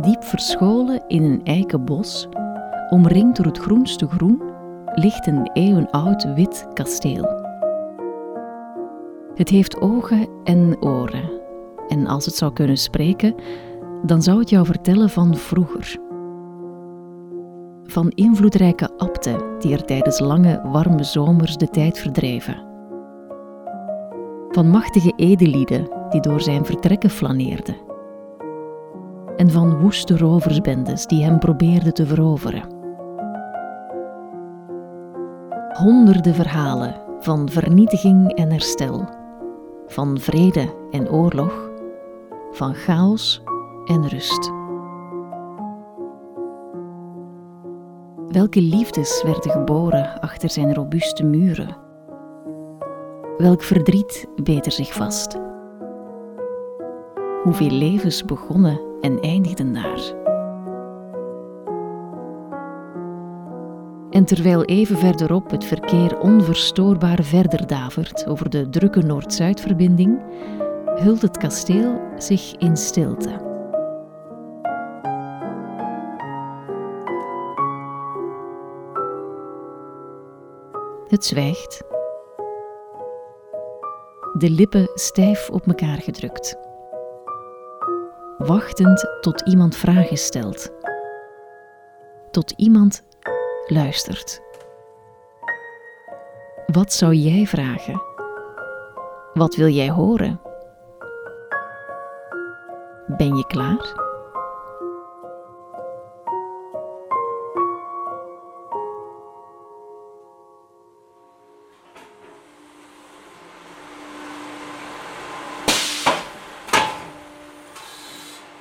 Diep verscholen in een eikenbos, omringd door het groenste groen, ligt een eeuwenoud wit kasteel. Het heeft ogen en oren. En als het zou kunnen spreken, dan zou het jou vertellen van vroeger. Van invloedrijke abten die er tijdens lange, warme zomers de tijd verdreven. Van machtige edelieden die door zijn vertrekken flaneerden. En van woeste roversbendes die hem probeerden te veroveren. Honderden verhalen van vernietiging en herstel, van vrede en oorlog, van chaos en rust. Welke liefdes werden geboren achter zijn robuuste muren? Welk verdriet beet er zich vast? Hoeveel levens begonnen en eindigden daar? En terwijl even verderop het verkeer onverstoorbaar verder davert over de drukke Noord-Zuidverbinding, hult het kasteel zich in stilte. Het zwijgt. De lippen stijf op elkaar gedrukt. Wachtend tot iemand vragen stelt. Tot iemand luistert. Wat zou jij vragen? Wat wil jij horen? Ben je klaar?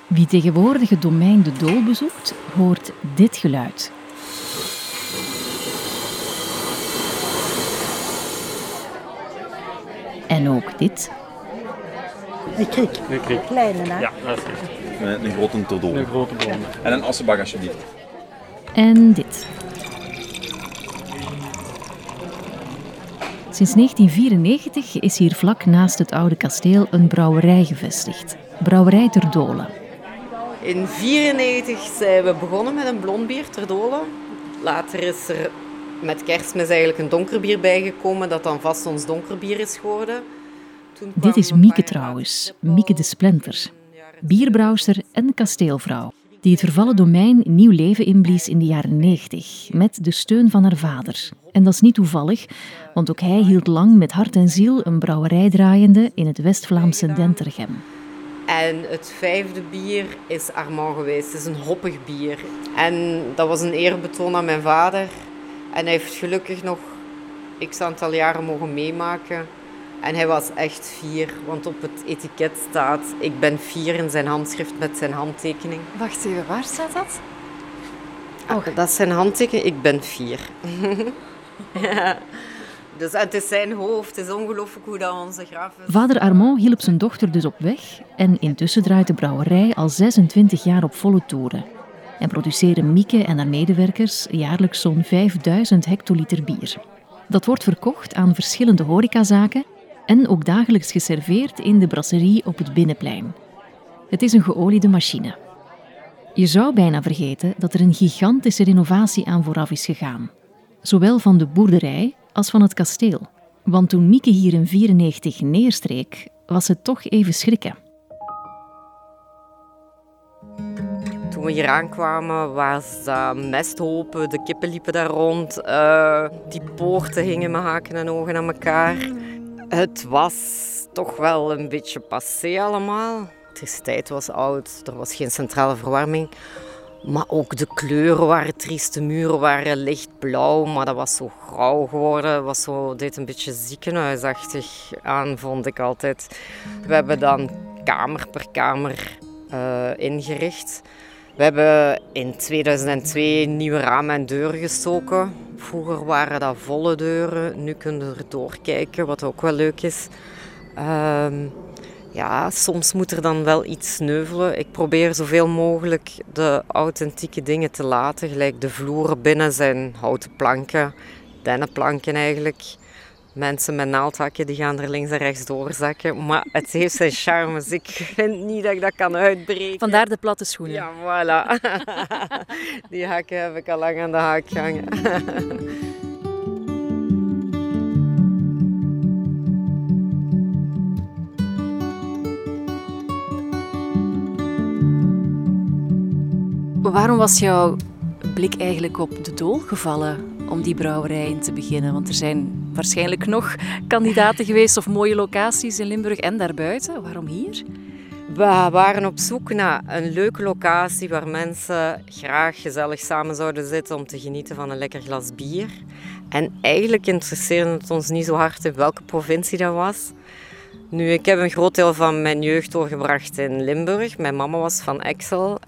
Wie tegenwoordig het domein De Dool bezoekt, hoort dit geluid. En ook dit. Een kriek. Een kriek. Kleine, hè? Ja, dat is het. Met een grote todol. Een grote bron. En een assenbak alsjeblieft. En dit. Sinds 1994 is hier vlak naast het oude kasteel een brouwerij gevestigd. Brouwerij Ter Dolen. In 1994 zijn we begonnen met een blond bier ter dolen. Later is er met kerstmis eigenlijk een donkerbier bijgekomen, dat dan vast ons donkerbier is geworden. Toen Dit is Mieke trouwens, Mieke de Splenter. jaren Bierbrouwster en kasteelvrouw. Die het vervallen domein nieuw leven inblies in de jaren 90, met de steun van haar vader. En dat is niet toevallig, want ook hij hield lang met hart en ziel een brouwerij draaiende in het West-Vlaamse Dentergem. En het vijfde bier is Armand geweest. Het is een hoppig bier. En dat was een eerbetoon aan mijn vader. En hij heeft gelukkig nog x aantal jaren mogen meemaken. En hij was echt fier, want op het etiket staat: Ik ben fier in zijn handschrift met zijn handtekening. Wacht even, waar staat dat? Oh, dat is zijn handtekening, ik ben fier. ja. Dus het is zijn hoofd, het is ongelooflijk hoe onze graf. Vader Armand hielp zijn dochter dus op weg en intussen draait de brouwerij al 26 jaar op volle toeren. En produceren Mieke en haar medewerkers jaarlijks zo'n 5000 hectoliter bier. Dat wordt verkocht aan verschillende horecazaken en ook dagelijks geserveerd in de brasserie op het Binnenplein. Het is een geoliede machine. Je zou bijna vergeten dat er een gigantische renovatie aan vooraf is gegaan. Zowel van de boerderij als van het kasteel. Want toen Mieke hier in 94 neerstreek, was het toch even schrikken. Toen we hier aankwamen, was dat mesthopen, de kippen liepen daar rond, eh, die poorten hingen met haken en ogen aan elkaar. Het was toch wel een beetje passé allemaal. De elektriciteit was oud, er was geen centrale verwarming. Maar ook de kleuren waren triest, de muren waren lichtblauw, maar dat was zo grauw geworden. Het was zo, deed een beetje ziekenhuisachtig aan, vond ik altijd. We hebben dan kamer per kamer eh, ingericht. We hebben in 2002 nieuwe ramen en deuren gestoken. Vroeger waren dat volle deuren, nu kunnen we er doorkijken, wat ook wel leuk is. Ehm, ja, soms moet er dan wel iets sneuvelen. Ik probeer zoveel mogelijk de authentieke dingen te laten. Gelijk de vloeren binnen zijn houten planken, dennenplanken eigenlijk. Mensen met naaldhakken die gaan er links en rechts doorzakken. Maar het heeft zijn charmes. Ik vind niet dat ik dat kan uitbreken. Vandaar de platte schoenen. Ja, voilà. Die hakken heb ik al lang aan de haak gehangen. Waarom was jouw blik eigenlijk op de dool gevallen om die brouwerij in te beginnen? Want er zijn waarschijnlijk nog kandidaten geweest of mooie locaties in Limburg en daarbuiten. Waarom hier? We waren op zoek naar een leuke locatie waar mensen graag gezellig samen zouden zitten om te genieten van een lekker glas bier. En eigenlijk interesseerde het ons niet zo hard in welke provincie dat was. Nu, ik heb een groot deel van mijn jeugd doorgebracht in Limburg. Mijn mama was van Excel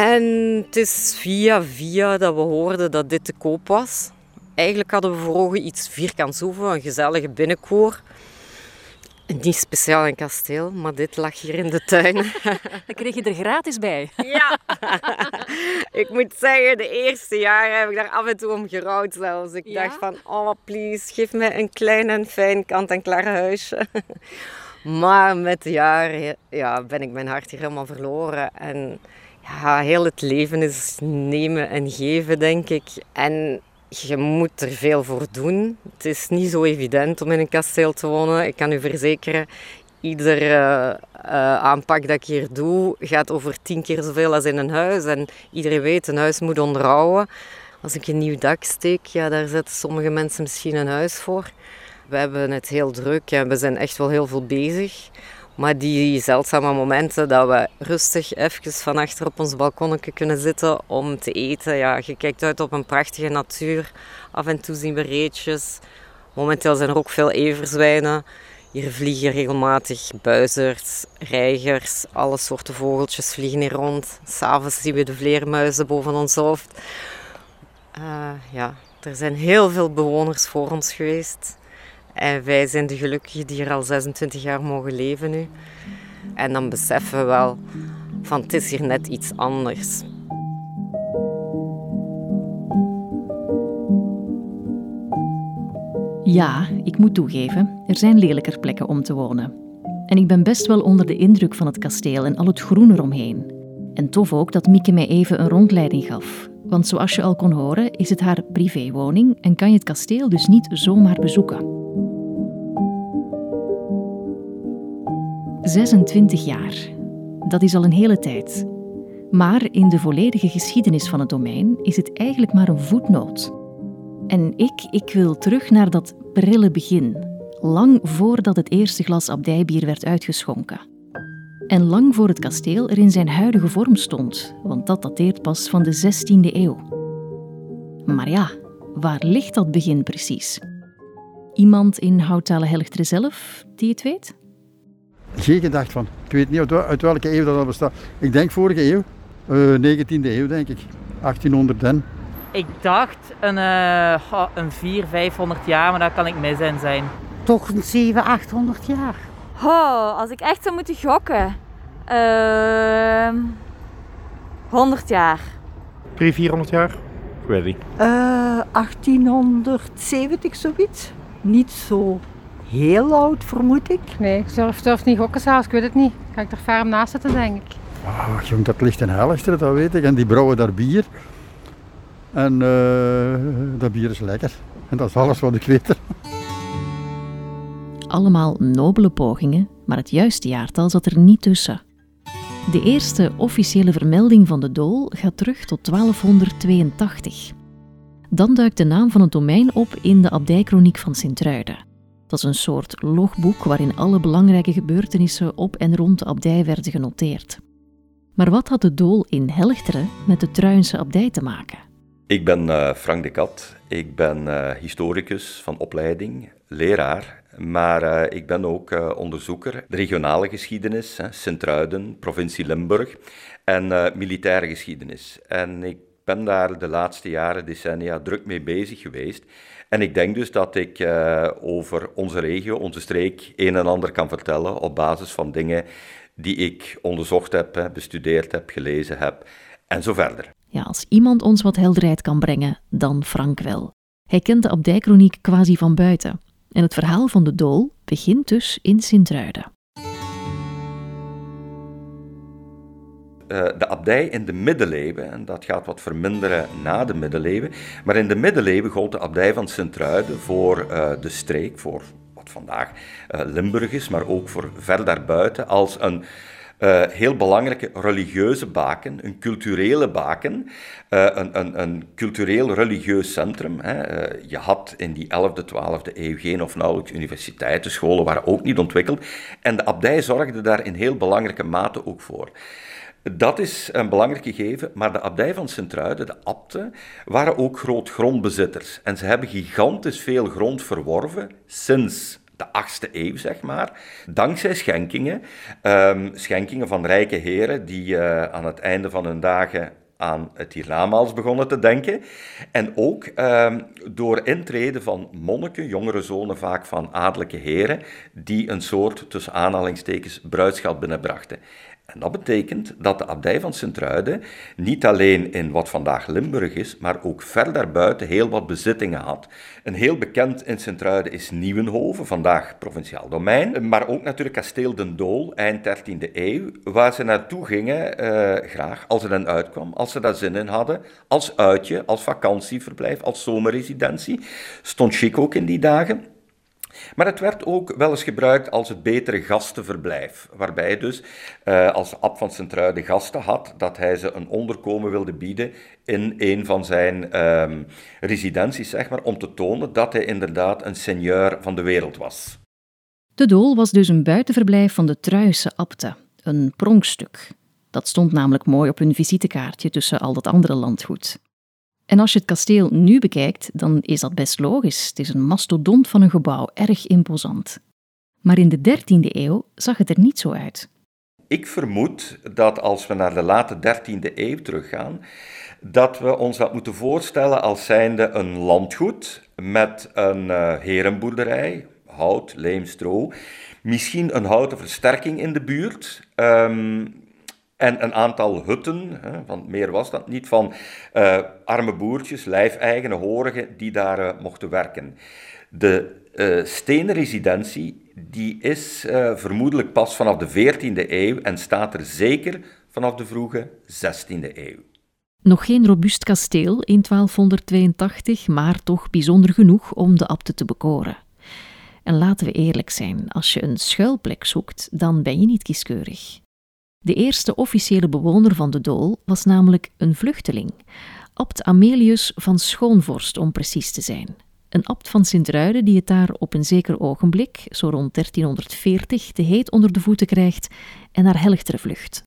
en het is via via dat we hoorden dat dit te koop was. Eigenlijk hadden we voor ogen iets vierkants hoeven, een gezellige binnenkoor. Niet speciaal een kasteel, maar dit lag hier in de tuin. Dan kreeg je er gratis bij. Ja, ik moet zeggen, de eerste jaren heb ik daar af en toe om gerouwd zelfs. Ik Ja? dacht van, oh please, geef mij een klein en fijn kant-en-klaar huisje. Maar met de jaren ja, ben ik mijn hart hier helemaal verloren. En ja, heel het leven is nemen en geven, denk ik. En je moet er veel voor doen. Het is niet zo evident om in een kasteel te wonen. Ik kan u verzekeren, ieder eh, eh, aanpak dat ik hier doe gaat over tien keer zoveel als in een huis. En iedereen weet, een huis moet onderhouden. Als ik een nieuw dak steek, ja, daar zetten sommige mensen misschien een huis voor. We hebben het heel druk en we zijn echt wel heel veel bezig. Maar die zeldzame momenten dat we rustig even van achter op ons balkonnetje kunnen zitten om te eten. Ja, je kijkt uit op een prachtige natuur. Af en toe zien we reetjes. Momenteel zijn er ook veel everzwijnen. Hier vliegen regelmatig buizerds, reigers, alle soorten vogeltjes vliegen hier rond. S'avonds zien we de vleermuizen boven ons hoofd. Eh, ja, er zijn heel veel bewoners voor ons geweest. En wij zijn de gelukkigen die hier al 26 jaar mogen leven nu. En dan beseffen we wel van het is hier net iets anders. Ja, ik moet toegeven, er zijn lelijker plekken om te wonen. En ik ben best wel onder de indruk van het kasteel en al het groen eromheen. En tof ook dat Mieke mij even een rondleiding gaf. Want zoals je al kon horen, is het haar privéwoning en kan je het kasteel dus niet zomaar bezoeken. 26 jaar. Dat is al een hele tijd. Maar in de volledige geschiedenis van het domein is het eigenlijk maar een voetnoot. En ik, ik wil terug naar dat prille begin, lang voordat het eerste glas abdijbier werd uitgeschonken. En lang voor het kasteel er in zijn huidige vorm stond, want dat dateert pas van de 16e eeuw. Maar ja, waar ligt dat begin precies? Iemand in Houttale Helchteren zelf die het weet? Geen gedacht van. Ik weet niet uit, wel- uit welke eeuw dat al bestaat. Ik denk vorige eeuw. Eh 19e eeuw, denk ik. 1800 en. Ik dacht een, eh, goh, een 400, 500 jaar, maar dat kan ik mis in zijn. Toch een 700, 800 jaar. Oh, als ik echt zou moeten gokken. Ehm 100 jaar. 300, 400 jaar? Ik weet het niet. Eh 1870 zoiets. Niet zo heel oud, vermoed ik. Nee, ik durf, durf niet gokken zelfs, ik weet het niet. Ga ik er ferm naast zitten, denk ik. Ah, jong, dat ligt in Helchteren, dat weet ik. En die brouwen daar bier. En eh, dat bier is lekker. En dat is alles wat ik weet. Allemaal nobele pogingen, maar het juiste jaartal zat er niet tussen. De eerste officiële vermelding van de dool gaat terug tot 1282. Dan duikt de naam van het domein op in de abdijkroniek van Sint-Truiden. Dat is een soort logboek waarin alle belangrijke gebeurtenissen op en rond de abdij werden genoteerd. Maar wat had de dool in Helchteren met de Truinse abdij te maken? Ik ben eh, Frank de Kat. Ik ben eh, historicus van opleiding, leraar. Maar eh, ik ben ook onderzoeker regionale geschiedenis, Sint-Truiden, provincie Limburg en militaire geschiedenis. En ik ben daar de laatste jaren, decennia, druk mee bezig geweest. En ik denk dus dat ik eh, over onze regio, onze streek, een en ander kan vertellen op basis van dingen die ik onderzocht heb, bestudeerd heb, gelezen heb en zo verder. Ja, als iemand ons wat helderheid kan brengen, dan Frank wel. Hij kent de abdijkroniek quasi van buiten. En het verhaal van de dool begint dus in Sint-Truiden. De abdij in de middeleeuwen, en dat gaat wat verminderen na de middeleeuwen, maar in de middeleeuwen gold de abdij van Sint-Truiden voor uh, de streek, voor wat vandaag uh, Limburg is, maar ook voor ver daarbuiten, als een heel belangrijke religieuze baken, een culturele baken, een, een, een cultureel-religieus centrum. Hè. Je had in die 11e, 12e eeuw geen of nauwelijks universiteiten, scholen waren ook niet ontwikkeld. En de abdij zorgde daar in heel belangrijke mate ook voor. Dat is een belangrijk gegeven, maar de abdij van Sint-Truiden, de abten, waren ook grootgrondbezitters. En ze hebben gigantisch veel grond verworven sinds de 8e eeuw, zeg maar, dankzij schenkingen. Um, schenkingen van rijke heren die uh, aan het einde van hun dagen aan het hiernamaals begonnen te denken. En ook um, door intreden van monniken, jongere zonen vaak van adellijke heren, die een soort, tussen aanhalingstekens, bruidschap binnenbrachten. En dat betekent dat de abdij van Sint-Truiden niet alleen in wat vandaag Limburg is, maar ook ver daarbuiten heel wat bezittingen had. Een heel bekend in Sint-Truiden is Nieuwenhoven, vandaag provinciaal domein, maar ook natuurlijk kasteel Den Dool, eind 13e eeuw, waar ze naartoe gingen, uh, graag, als er dan uitkwam, als ze daar zin in hadden, als uitje, als vakantieverblijf, als zomerresidentie. Stond chic ook in die dagen. Maar het werd ook wel eens gebruikt als het betere gastenverblijf, waarbij dus uh, als Ab van Sint-Truiden gasten had, dat hij ze een onderkomen wilde bieden in een van zijn um, residenties, zeg maar, om te tonen dat hij inderdaad een seigneur van de wereld was. De Dool was dus een buitenverblijf van de Truise abten, een pronkstuk. Dat stond namelijk mooi op hun visitekaartje tussen al dat andere landgoed. En als je het kasteel nu bekijkt, dan is dat best logisch. Het is een mastodont van een gebouw, erg imposant. Maar in de 13e eeuw zag het er niet zo uit. Ik vermoed dat als we naar de late 13e eeuw teruggaan, dat we ons dat moeten voorstellen als zijnde een landgoed met een uh, herenboerderij, hout, leem, stro, misschien een houten versterking in de buurt. Um, en een aantal hutten, want meer was dat niet, van uh, arme boertjes, lijfeigenen, horigen, die daar uh, mochten werken. De uh, stenen residentie die is vermoedelijk pas vanaf de 14e eeuw en staat er zeker vanaf de vroege 16e eeuw. Nog geen robuust kasteel in 1282, maar toch bijzonder genoeg om de abte te bekoren. En laten we eerlijk zijn, als je een schuilplek zoekt, dan ben je niet kieskeurig. De eerste officiële bewoner van de Dool was namelijk een vluchteling, abt Amelius van Schoonvorst om precies te zijn. Een abt van Sint-Ruiden die het daar op een zeker ogenblik, zo rond 1340, te heet onder de voeten krijgt en naar Helchteren vlucht.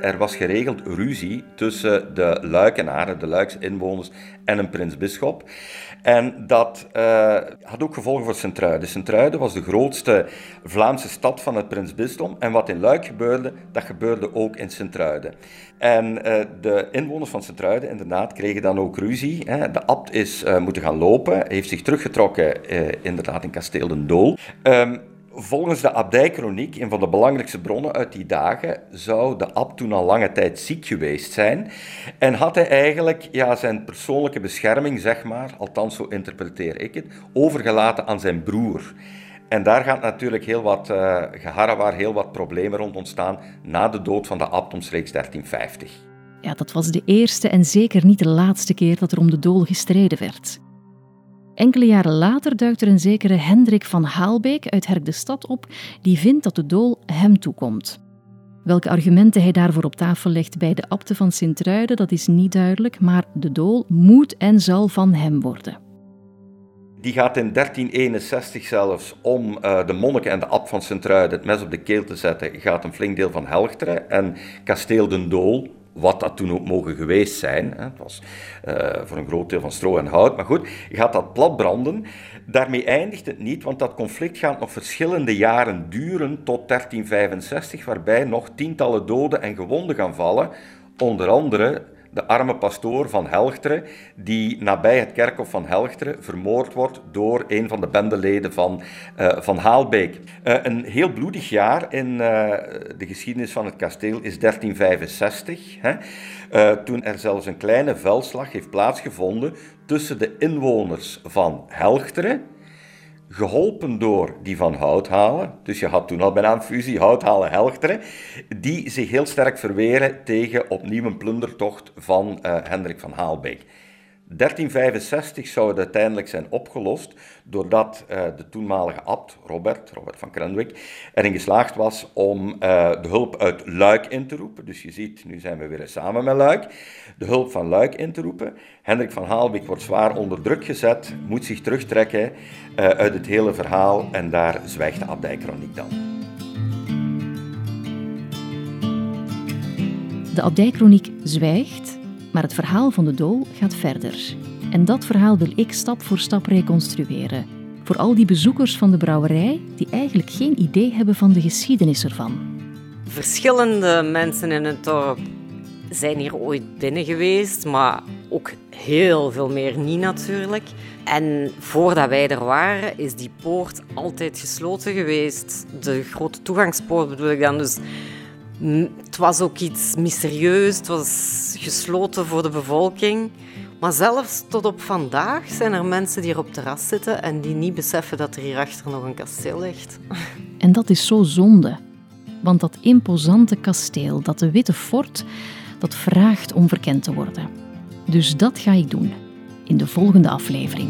Er was geregeld ruzie tussen de Luikenaren, de Luiksinwoners, en een prinsbisschop. En dat uh, had ook gevolgen voor Sint-Truiden. Sint-Truiden was de grootste Vlaamse stad van het prinsbisdom. En wat in Luik gebeurde, dat gebeurde ook in Sint-Truiden. En uh, de inwoners van Sint-Truiden inderdaad kregen dan ook ruzie. Hè. De abt is uh, moeten gaan lopen, heeft zich teruggetrokken inderdaad in kasteel Den Dool. Um, Volgens de abdijkroniek, een van de belangrijkste bronnen uit die dagen, zou de abt toen al lange tijd ziek geweest zijn en had hij eigenlijk ja, zijn persoonlijke bescherming, zeg maar, althans zo interpreteer ik het, overgelaten aan zijn broer. En daar gaat natuurlijk heel wat uh, geharrewaar, heel wat problemen rond ontstaan na de dood van de abt omstreeks 1350. Ja, dat was de eerste en zeker niet de laatste keer dat er om de dool gestreden werd. Enkele jaren later duikt er een zekere Hendrik van Haalbeek uit Herk de Stad op, die vindt dat de dool hem toekomt. Welke argumenten hij daarvoor op tafel legt bij de abten van Sint-Truiden, dat is niet duidelijk, maar de dool moet en zal van hem worden. Die gaat in 1361 zelfs om uh, de monniken en de abt van Sint-Truiden het mes op de keel te zetten, gaat een flink deel van Helchteren en kasteel Den Dool, wat dat toen ook mogen geweest zijn. Het was uh, voor een groot deel van stro en hout. Maar goed, je gaat dat plat branden. Daarmee eindigt het niet, want dat conflict gaat nog verschillende jaren duren tot 1365, waarbij nog tientallen doden en gewonden gaan vallen. Onder andere de arme pastoor van Helchteren, die nabij het kerkhof van Helchteren vermoord wordt door een van de bendeleden van, uh, van Haalbeek. Uh, een heel bloedig jaar in uh, de geschiedenis van het kasteel is 1365, hè, toen er zelfs een kleine veldslag heeft plaatsgevonden tussen de inwoners van Helchteren geholpen door die van Houthalen, dus je had toen al bijna een fusie Houthalen-Helchteren, die zich heel sterk verweren tegen opnieuw een plundertocht van uh, Hendrik van Haalbeek. 1365 zou het uiteindelijk zijn opgelost doordat uh, de toenmalige abt, Robert, Robert van Krenwick, erin geslaagd was om uh, de hulp uit Luik in te roepen. Dus je ziet, nu zijn we weer samen met Luik. De hulp van Luik in te roepen. Hendrik van Haalbeek wordt zwaar onder druk gezet, moet zich terugtrekken uh, uit het hele verhaal en daar zwijgt de abdijkroniek dan. De abdijkroniek zwijgt maar het verhaal van de dool gaat verder. En dat verhaal wil ik stap voor stap reconstrueren. Voor al die bezoekers van de brouwerij die eigenlijk geen idee hebben van de geschiedenis ervan. Verschillende mensen in het dorp zijn hier ooit binnen geweest, maar ook heel veel meer niet natuurlijk. En voordat wij er waren, is die poort altijd gesloten geweest. De grote toegangspoort bedoel ik dan. Dus het was ook iets mysterieus, het was gesloten voor de bevolking. Maar zelfs tot op vandaag zijn er mensen die hier op terras zitten en die niet beseffen dat er hierachter nog een kasteel ligt. En dat is zo zonde. Want dat imposante kasteel, dat de Witte Fort, dat vraagt om verkend te worden. Dus dat ga ik doen in de volgende aflevering.